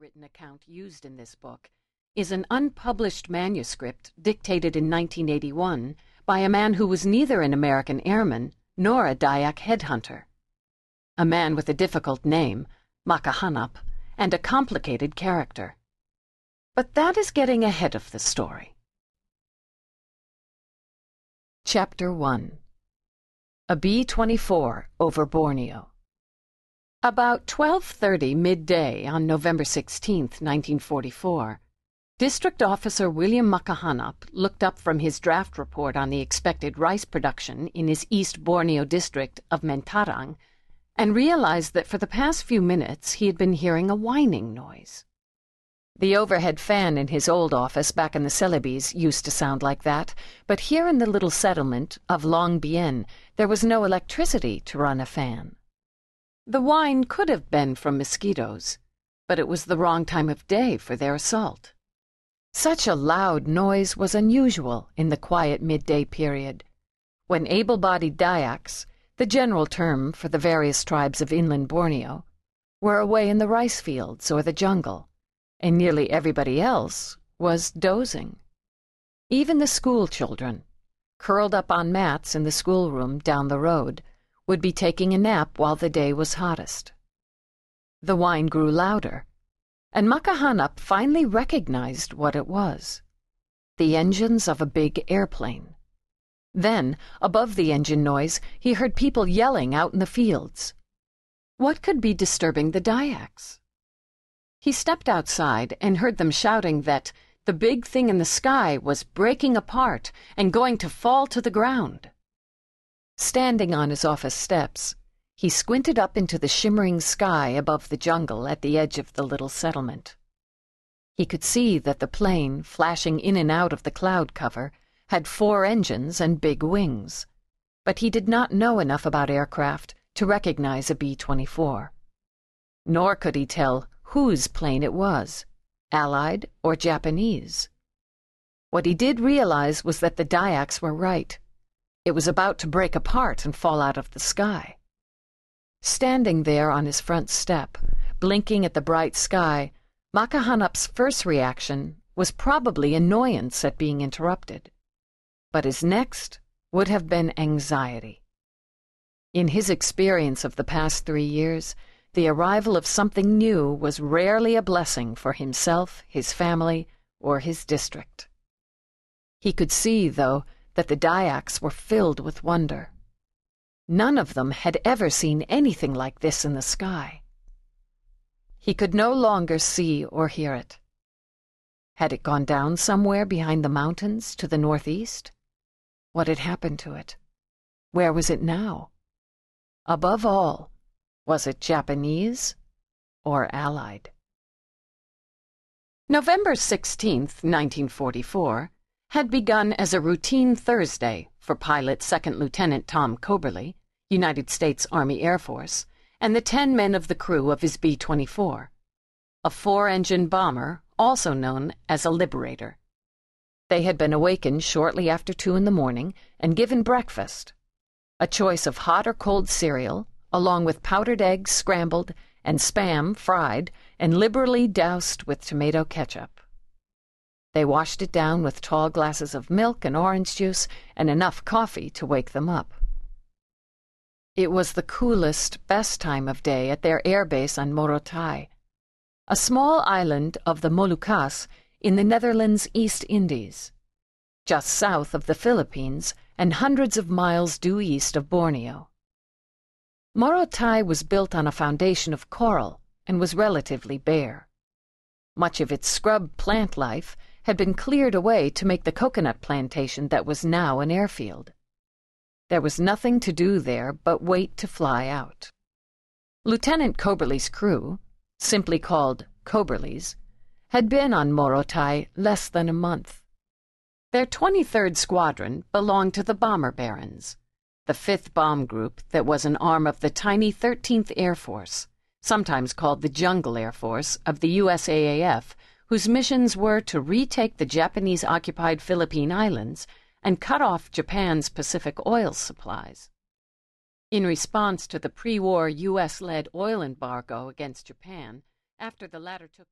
written account used in this book is an unpublished manuscript dictated in 1981 by a man who was neither an American airman nor a Dayak headhunter. A man with a difficult name, Makahanap, and a complicated character. But that is getting ahead of the story. Chapter 1 A B-24 over Borneo About 12.30 midday on November 16, 1944, District Officer William Makahanap looked up from his draft report on the expected rice production in his East Borneo district of Mentarang and realized that for the past few minutes he had been hearing a whining noise. The overhead fan in his old office back in the Celebes used to sound like that, but here in the little settlement of Long Bien there was no electricity to run a fan. The whine could have been from mosquitoes, but it was the wrong time of day for their assault. Such a loud noise was unusual in the quiet midday period, when able-bodied Dayaks, the general term for the various tribes of inland Borneo, were away in the rice fields or the jungle, and nearly everybody else was dozing. Even the school children, curled up on mats in the schoolroom down the road, would be taking a nap while the day was hottest. The whine grew louder and Makahanap finally recognized what it was the engines of a big airplane. Then, above the engine noise, he heard people yelling out in the fields. What could be disturbing the Dayaks? He stepped outside and heard them shouting that the big thing in the sky was breaking apart and going to fall to the ground. Standing on his office steps, he squinted up into the shimmering sky above the jungle at the edge of the little settlement. He could see that the plane, flashing in and out of the cloud cover, had four engines and big wings. But he did not know enough about aircraft to recognize a B-24. Nor could he tell whose plane it was, Allied or Japanese. What he did realize was that the Dayaks were right. It was about to break apart and fall out of the sky. Standing there on his front step, blinking at the bright sky, Makahanap's first reaction was probably annoyance at being interrupted. But his next would have been anxiety. In his experience of the past three years, the arrival of something new was rarely a blessing for himself, his family, or his district. He could see, though, that the Dayaks were filled with wonder. None of them had ever seen anything like this in the sky. He could no longer see or hear it. Had it gone down somewhere behind the mountains to the northeast? What had happened to it? Where was it now? Above all, was it Japanese or Allied? November 16th, 1944, had begun as a routine Thursday for pilot Second Lieutenant Tom Coberly United States Army Air Force, and the ten men of the crew of his B 24, a four engine bomber, also known as a Liberator. They had been awakened shortly after two in the morning and given breakfast a choice of hot or cold cereal, along with powdered eggs scrambled and spam fried and liberally doused with tomato ketchup. They washed it down with tall glasses of milk and orange juice and enough coffee to wake them up. It was the coolest, best time of day at their airbase on Morotai, a small island of the Moluccas in the Netherlands East Indies, just south of the Philippines and hundreds of miles due east of Borneo. Morotai was built on a foundation of coral and was relatively bare. Much of its scrub plant life had been cleared away to make the coconut plantation that was now an airfield. There was nothing to do there but wait to fly out. Lieutenant Coberly's crew, simply called Coberly's, had been on Morotai less than a month. Their 23rd Squadron belonged to the Bomber Barons, the 5th Bomb Group that was an arm of the tiny 13th Air Force, sometimes called the Jungle Air Force of the USAAF, whose missions were to retake the Japanese occupied Philippine Islands and cut off Japan's Pacific oil supplies. In response to the pre war U.S. led oil embargo against Japan, after the latter took